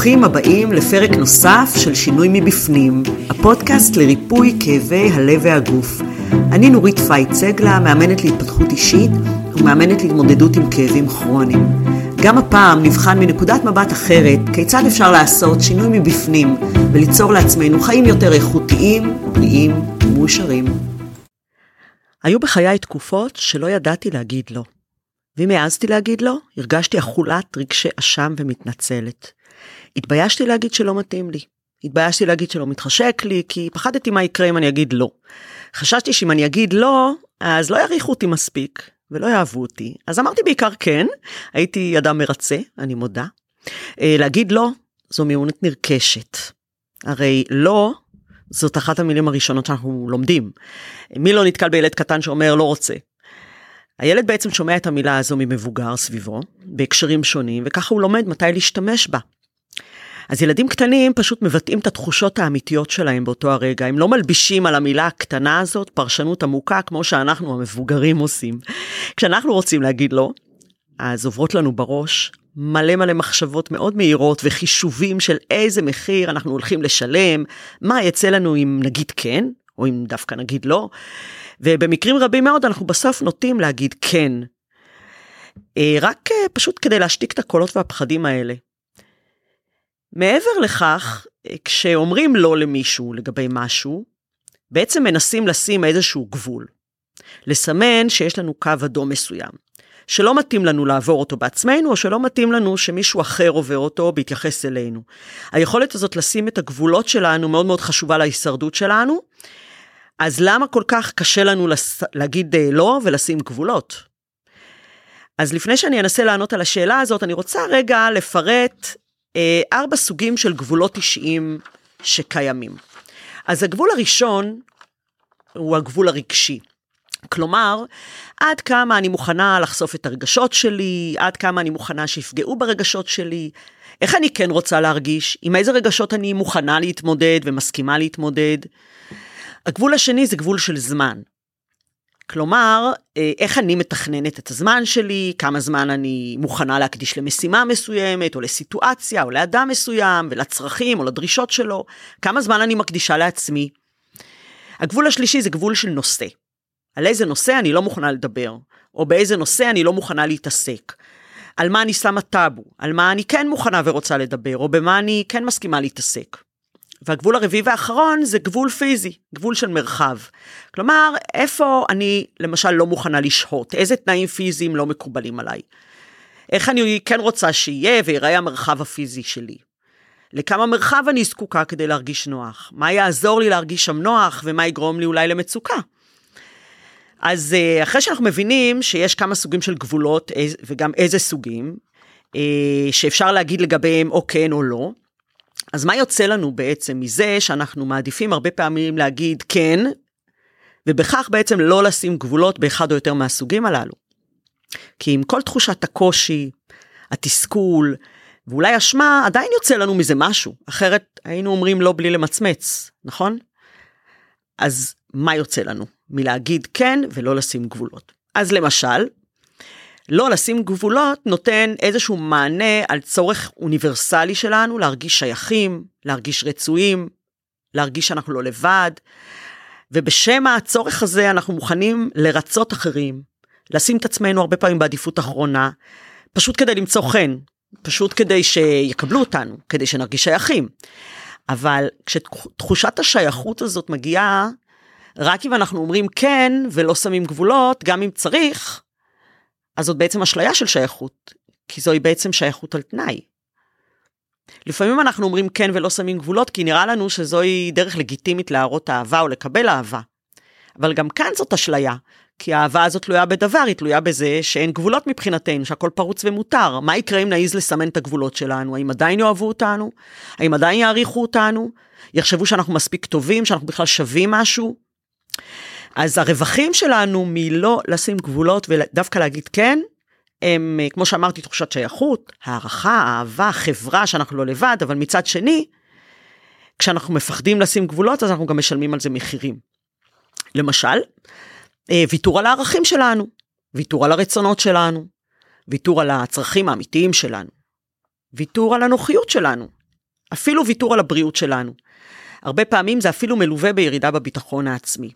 ברוכים הבאים לפרק נוסף של שינוי מבפנים, הפודקאסט לריפוי כאבי הלב והגוף. אני נורית פייט סגלה, מאמנת להתפתחות אישית ומאמנת להתמודדות עם כאבים כרוניים. גם הפעם נבחן מנקודת מבט אחרת כיצד אפשר לעשות שינוי מבפנים וליצור לעצמנו חיים יותר איכותיים, בריאים ומאושרים. היו בחיי תקופות שלא ידעתי להגיד לא. ואם העזתי להגיד לא, הרגשתי אכולת רגשי אשם ומתנצלת. התביישתי להגיד שלא מתאים לי. התביישתי להגיד שלא מתחשק לי, כי פחדתי מה יקרה אם אני אגיד לא. חששתי שאם אני אגיד לא, אז לא יעריכו אותי מספיק, ולא יאהבו אותי. אז אמרתי בעיקר כן, הייתי אדם מרצה, אני מודה. אה, להגיד לא, זו מיונות נרכשת. הרי לא, זאת אחת המילים הראשונות שאנחנו לומדים. מי לא נתקל בילד קטן שאומר לא רוצה? הילד בעצם שומע את המילה הזו ממבוגר סביבו, בהקשרים שונים, וככה הוא לומד מתי להשתמש בה. אז ילדים קטנים פשוט מבטאים את התחושות האמיתיות שלהם באותו הרגע, הם לא מלבישים על המילה הקטנה הזאת פרשנות עמוקה כמו שאנחנו המבוגרים עושים. כשאנחנו רוצים להגיד לא, אז עוברות לנו בראש מלא מלא מחשבות מאוד מהירות וחישובים של איזה מחיר אנחנו הולכים לשלם, מה יצא לנו אם נגיד כן, או אם דווקא נגיד לא, ובמקרים רבים מאוד אנחנו בסוף נוטים להגיד כן. אה, רק אה, פשוט כדי להשתיק את הקולות והפחדים האלה. מעבר לכך, אה, כשאומרים לא למישהו לגבי משהו, בעצם מנסים לשים איזשהו גבול. לסמן שיש לנו קו אדום מסוים, שלא מתאים לנו לעבור אותו בעצמנו, או שלא מתאים לנו שמישהו אחר עובר אותו בהתייחס אלינו. היכולת הזאת לשים את הגבולות שלנו מאוד מאוד חשובה להישרדות שלנו, אז למה כל כך קשה לנו לס... להגיד אה, לא ולשים גבולות? אז לפני שאני אנסה לענות על השאלה הזאת, אני רוצה רגע לפרט ארבע סוגים של גבולות אישיים שקיימים. אז הגבול הראשון הוא הגבול הרגשי. כלומר, עד כמה אני מוכנה לחשוף את הרגשות שלי, עד כמה אני מוכנה שיפגעו ברגשות שלי, איך אני כן רוצה להרגיש, עם איזה רגשות אני מוכנה להתמודד ומסכימה להתמודד. הגבול השני זה גבול של זמן. כלומר, אה, איך אני מתכננת את הזמן שלי, כמה זמן אני מוכנה להקדיש למשימה מסוימת, או לסיטואציה, או לאדם מסוים, ולצרכים, או לדרישות שלו, כמה זמן אני מקדישה לעצמי. הגבול השלישי זה גבול של נושא. על איזה נושא אני לא מוכנה לדבר, או באיזה נושא אני לא מוכנה להתעסק. על מה אני שמה טאבו, על מה אני כן מוכנה ורוצה לדבר, או במה אני כן מסכימה להתעסק. והגבול הרביעי והאחרון זה גבול פיזי, גבול של מרחב. כלומר, איפה אני למשל לא מוכנה לשהות, איזה תנאים פיזיים לא מקובלים עליי. איך אני כן רוצה שיהיה ויראה המרחב הפיזי שלי. לכמה מרחב אני זקוקה כדי להרגיש נוח, מה יעזור לי להרגיש שם נוח ומה יגרום לי אולי למצוקה. אז אה, אחרי שאנחנו מבינים שיש כמה סוגים של גבולות וגם איזה סוגים, אה, שאפשר להגיד לגביהם או כן או לא, אז מה יוצא לנו בעצם מזה שאנחנו מעדיפים הרבה פעמים להגיד כן, ובכך בעצם לא לשים גבולות באחד או יותר מהסוגים הללו. כי עם כל תחושת הקושי, התסכול, ואולי אשמה, עדיין יוצא לנו מזה משהו, אחרת היינו אומרים לא בלי למצמץ, נכון? אז מה יוצא לנו? מלהגיד כן ולא לשים גבולות. אז למשל, לא לשים גבולות נותן איזשהו מענה על צורך אוניברסלי שלנו להרגיש שייכים, להרגיש רצויים, להרגיש שאנחנו לא לבד. ובשם הצורך הזה אנחנו מוכנים לרצות אחרים, לשים את עצמנו הרבה פעמים בעדיפות אחרונה, פשוט כדי למצוא חן, פשוט כדי שיקבלו אותנו, כדי שנרגיש שייכים. אבל כשתחושת השייכות הזאת מגיעה, רק אם אנחנו אומרים כן ולא שמים גבולות, גם אם צריך, אז זאת בעצם אשליה של שייכות, כי זוהי בעצם שייכות על תנאי. לפעמים אנחנו אומרים כן ולא שמים גבולות, כי נראה לנו שזוהי דרך לגיטימית להראות אהבה או לקבל אהבה. אבל גם כאן זאת אשליה, כי האהבה הזאת תלויה בדבר, היא תלויה בזה שאין גבולות מבחינתנו, שהכל פרוץ ומותר. מה יקרה אם נעז לסמן את הגבולות שלנו? האם עדיין יאהבו אותנו? האם עדיין יעריכו אותנו? יחשבו שאנחנו מספיק טובים, שאנחנו בכלל שווים משהו? אז הרווחים שלנו מלא לשים גבולות ודווקא להגיד כן, הם, כמו שאמרתי, תחושת שייכות, הערכה, אהבה, חברה שאנחנו לא לבד, אבל מצד שני, כשאנחנו מפחדים לשים גבולות, אז אנחנו גם משלמים על זה מחירים. למשל, אה, ויתור על הערכים שלנו, ויתור על הרצונות שלנו, ויתור על הצרכים האמיתיים שלנו, ויתור על הנוחיות שלנו, אפילו ויתור על הבריאות שלנו. הרבה פעמים זה אפילו מלווה בירידה בביטחון העצמי.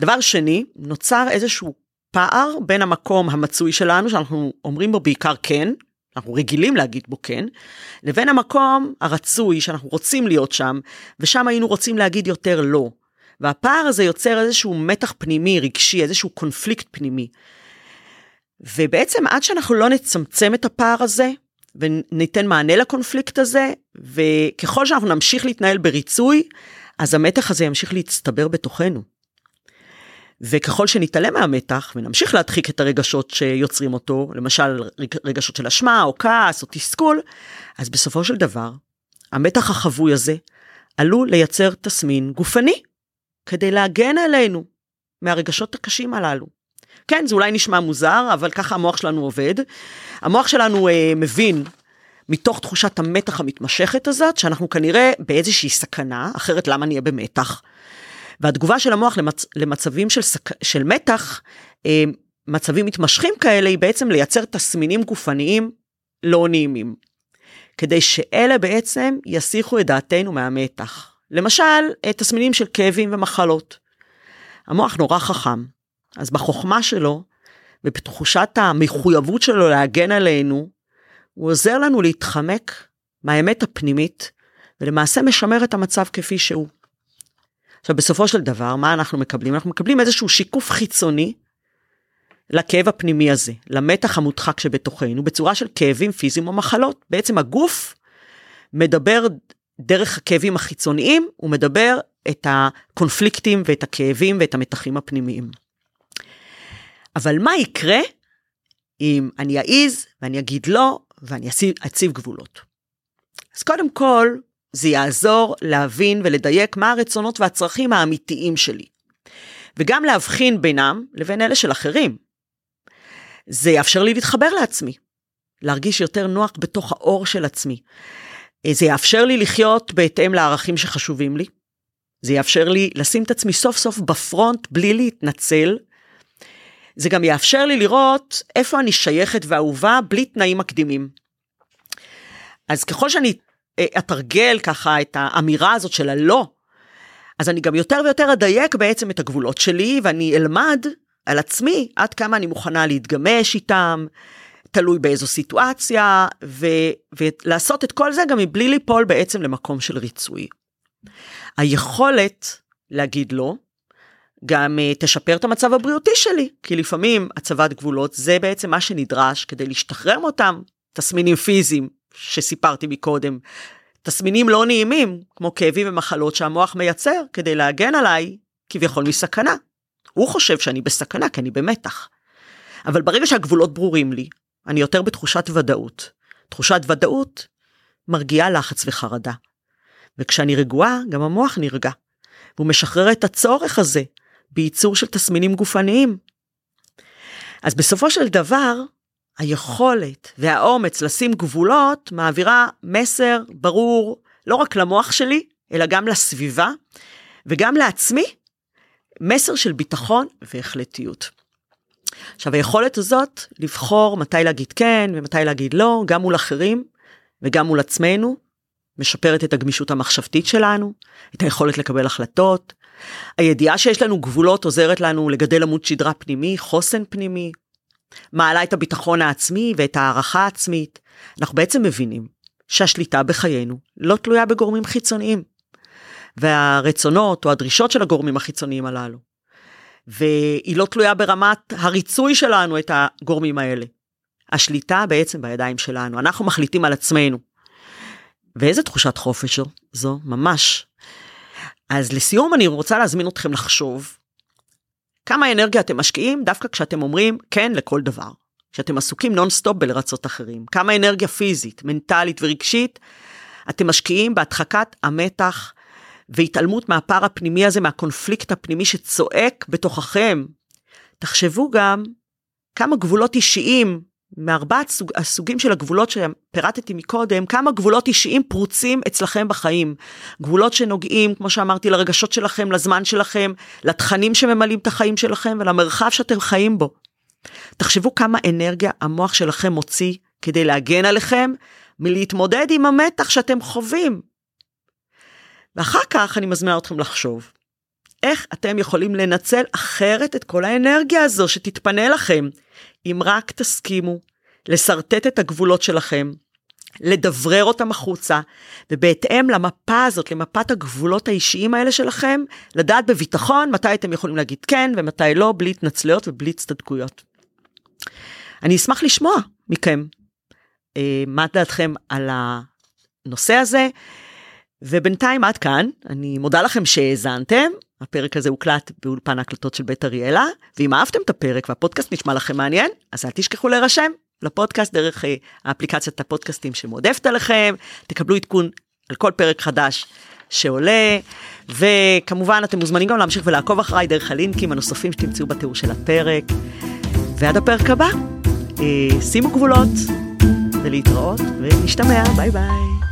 דבר שני, נוצר איזשהו פער בין המקום המצוי שלנו, שאנחנו אומרים בו בעיקר כן, אנחנו רגילים להגיד בו כן, לבין המקום הרצוי שאנחנו רוצים להיות שם, ושם היינו רוצים להגיד יותר לא. והפער הזה יוצר איזשהו מתח פנימי, רגשי, איזשהו קונפליקט פנימי. ובעצם עד שאנחנו לא נצמצם את הפער הזה, וניתן מענה לקונפליקט הזה, וככל שאנחנו נמשיך להתנהל בריצוי, אז המתח הזה ימשיך להצטבר בתוכנו. וככל שנתעלם מהמתח ונמשיך להדחיק את הרגשות שיוצרים אותו, למשל רגשות של אשמה או כעס או תסכול, אז בסופו של דבר, המתח החבוי הזה עלול לייצר תסמין גופני, כדי להגן עלינו מהרגשות הקשים הללו. כן, זה אולי נשמע מוזר, אבל ככה המוח שלנו עובד. המוח שלנו אה, מבין מתוך תחושת המתח המתמשכת הזאת, שאנחנו כנראה באיזושהי סכנה, אחרת למה נהיה במתח? והתגובה של המוח למצ... למצבים של, סק... של מתח, אה, מצבים מתמשכים כאלה, היא בעצם לייצר תסמינים גופניים לא נעימים. כדי שאלה בעצם יסיחו את דעתנו מהמתח. למשל, אה, תסמינים של כאבים ומחלות. המוח נורא חכם, אז בחוכמה שלו ובתחושת המחויבות שלו להגן עלינו, הוא עוזר לנו להתחמק מהאמת הפנימית, ולמעשה משמר את המצב כפי שהוא. עכשיו, בסופו של דבר, מה אנחנו מקבלים? אנחנו מקבלים איזשהו שיקוף חיצוני לכאב הפנימי הזה, למתח המודחק שבתוכנו, בצורה של כאבים פיזיים או מחלות. בעצם הגוף מדבר דרך הכאבים החיצוניים, הוא מדבר את הקונפליקטים ואת הכאבים ואת המתחים הפנימיים. אבל מה יקרה אם אני אעז ואני אגיד לא ואני אציב גבולות? אז קודם כל, זה יעזור להבין ולדייק מה הרצונות והצרכים האמיתיים שלי. וגם להבחין בינם לבין אלה של אחרים. זה יאפשר לי להתחבר לעצמי, להרגיש יותר נוח בתוך האור של עצמי. זה יאפשר לי לחיות בהתאם לערכים שחשובים לי. זה יאפשר לי לשים את עצמי סוף סוף בפרונט בלי להתנצל. זה גם יאפשר לי לראות איפה אני שייכת ואהובה בלי תנאים מקדימים. אז ככל שאני אתרגל ככה את האמירה הזאת של הלא, אז אני גם יותר ויותר אדייק בעצם את הגבולות שלי, ואני אלמד על עצמי עד כמה אני מוכנה להתגמש איתם, תלוי באיזו סיטואציה, ו, ולעשות את כל זה גם מבלי ליפול בעצם למקום של ריצוי. היכולת להגיד לא, גם uh, תשפר את המצב הבריאותי שלי, כי לפעמים הצבת גבולות זה בעצם מה שנדרש כדי להשתחרר מאותם תסמינים פיזיים שסיפרתי מקודם, תסמינים לא נעימים, כמו כאבים ומחלות שהמוח מייצר כדי להגן עליי כביכול מסכנה. הוא חושב שאני בסכנה כי אני במתח. אבל ברגע שהגבולות ברורים לי, אני יותר בתחושת ודאות. תחושת ודאות מרגיעה לחץ וחרדה. וכשאני רגועה, גם המוח נרגע. והוא משחרר את הצורך הזה בייצור של תסמינים גופניים. אז בסופו של דבר, היכולת והאומץ לשים גבולות מעבירה מסר ברור לא רק למוח שלי, אלא גם לסביבה וגם לעצמי, מסר של ביטחון והחלטיות. עכשיו היכולת הזאת לבחור מתי להגיד כן ומתי להגיד לא, גם מול אחרים וגם מול עצמנו, משפרת את הגמישות המחשבתית שלנו, את היכולת לקבל החלטות. הידיעה שיש לנו גבולות עוזרת לנו לגדל עמוד שדרה פנימי, חוסן פנימי, מעלה את הביטחון העצמי ואת הערכה העצמית. אנחנו בעצם מבינים שהשליטה בחיינו לא תלויה בגורמים חיצוניים. והרצונות או הדרישות של הגורמים החיצוניים הללו. והיא לא תלויה ברמת הריצוי שלנו את הגורמים האלה. השליטה בעצם בידיים שלנו, אנחנו מחליטים על עצמנו. ואיזה תחושת חופש? זו, ממש. אז לסיום אני רוצה להזמין אתכם לחשוב כמה אנרגיה אתם משקיעים דווקא כשאתם אומרים כן לכל דבר. כשאתם עסוקים נונסטופ בלרצות אחרים. כמה אנרגיה פיזית, מנטלית ורגשית אתם משקיעים בהדחקת המתח והתעלמות מהפער הפנימי הזה, מהקונפליקט הפנימי שצועק בתוככם. תחשבו גם כמה גבולות אישיים מארבעת סוג, הסוגים של הגבולות שפירטתי מקודם, כמה גבולות אישיים פרוצים אצלכם בחיים. גבולות שנוגעים, כמו שאמרתי, לרגשות שלכם, לזמן שלכם, לתכנים שממלאים את החיים שלכם ולמרחב שאתם חיים בו. תחשבו כמה אנרגיה המוח שלכם מוציא כדי להגן עליכם מלהתמודד עם המתח שאתם חווים ואחר כך אני מזמינה אתכם לחשוב, איך אתם יכולים לנצל אחרת את כל האנרגיה הזו שתתפנה לכם, אם רק תסכימו לשרטט את הגבולות שלכם, לדברר אותם החוצה, ובהתאם למפה הזאת, למפת הגבולות האישיים האלה שלכם, לדעת בביטחון מתי אתם יכולים להגיד כן ומתי לא, בלי התנצלויות ובלי הצטדקויות. אני אשמח לשמוע מכם אה, מה דעתכם על הנושא הזה, ובינתיים עד כאן, אני מודה לכם שהאזנתם, הפרק הזה הוקלט באולפן ההקלטות של בית אריאלה, ואם אהבתם את הפרק והפודקאסט נשמע לכם מעניין, אז אל תשכחו להירשם לפודקאסט דרך אה, האפליקציית הפודקאסטים שמועדפת עליכם, תקבלו עדכון על כל פרק חדש שעולה, וכמובן אתם מוזמנים גם להמשיך ולעקוב אחריי דרך הלינקים הנוספים שתמצאו בתיאור של הפרק. ועד הפרק הבא, אה, שימו גבולות ולהתראות ונשתמע, ביי ביי.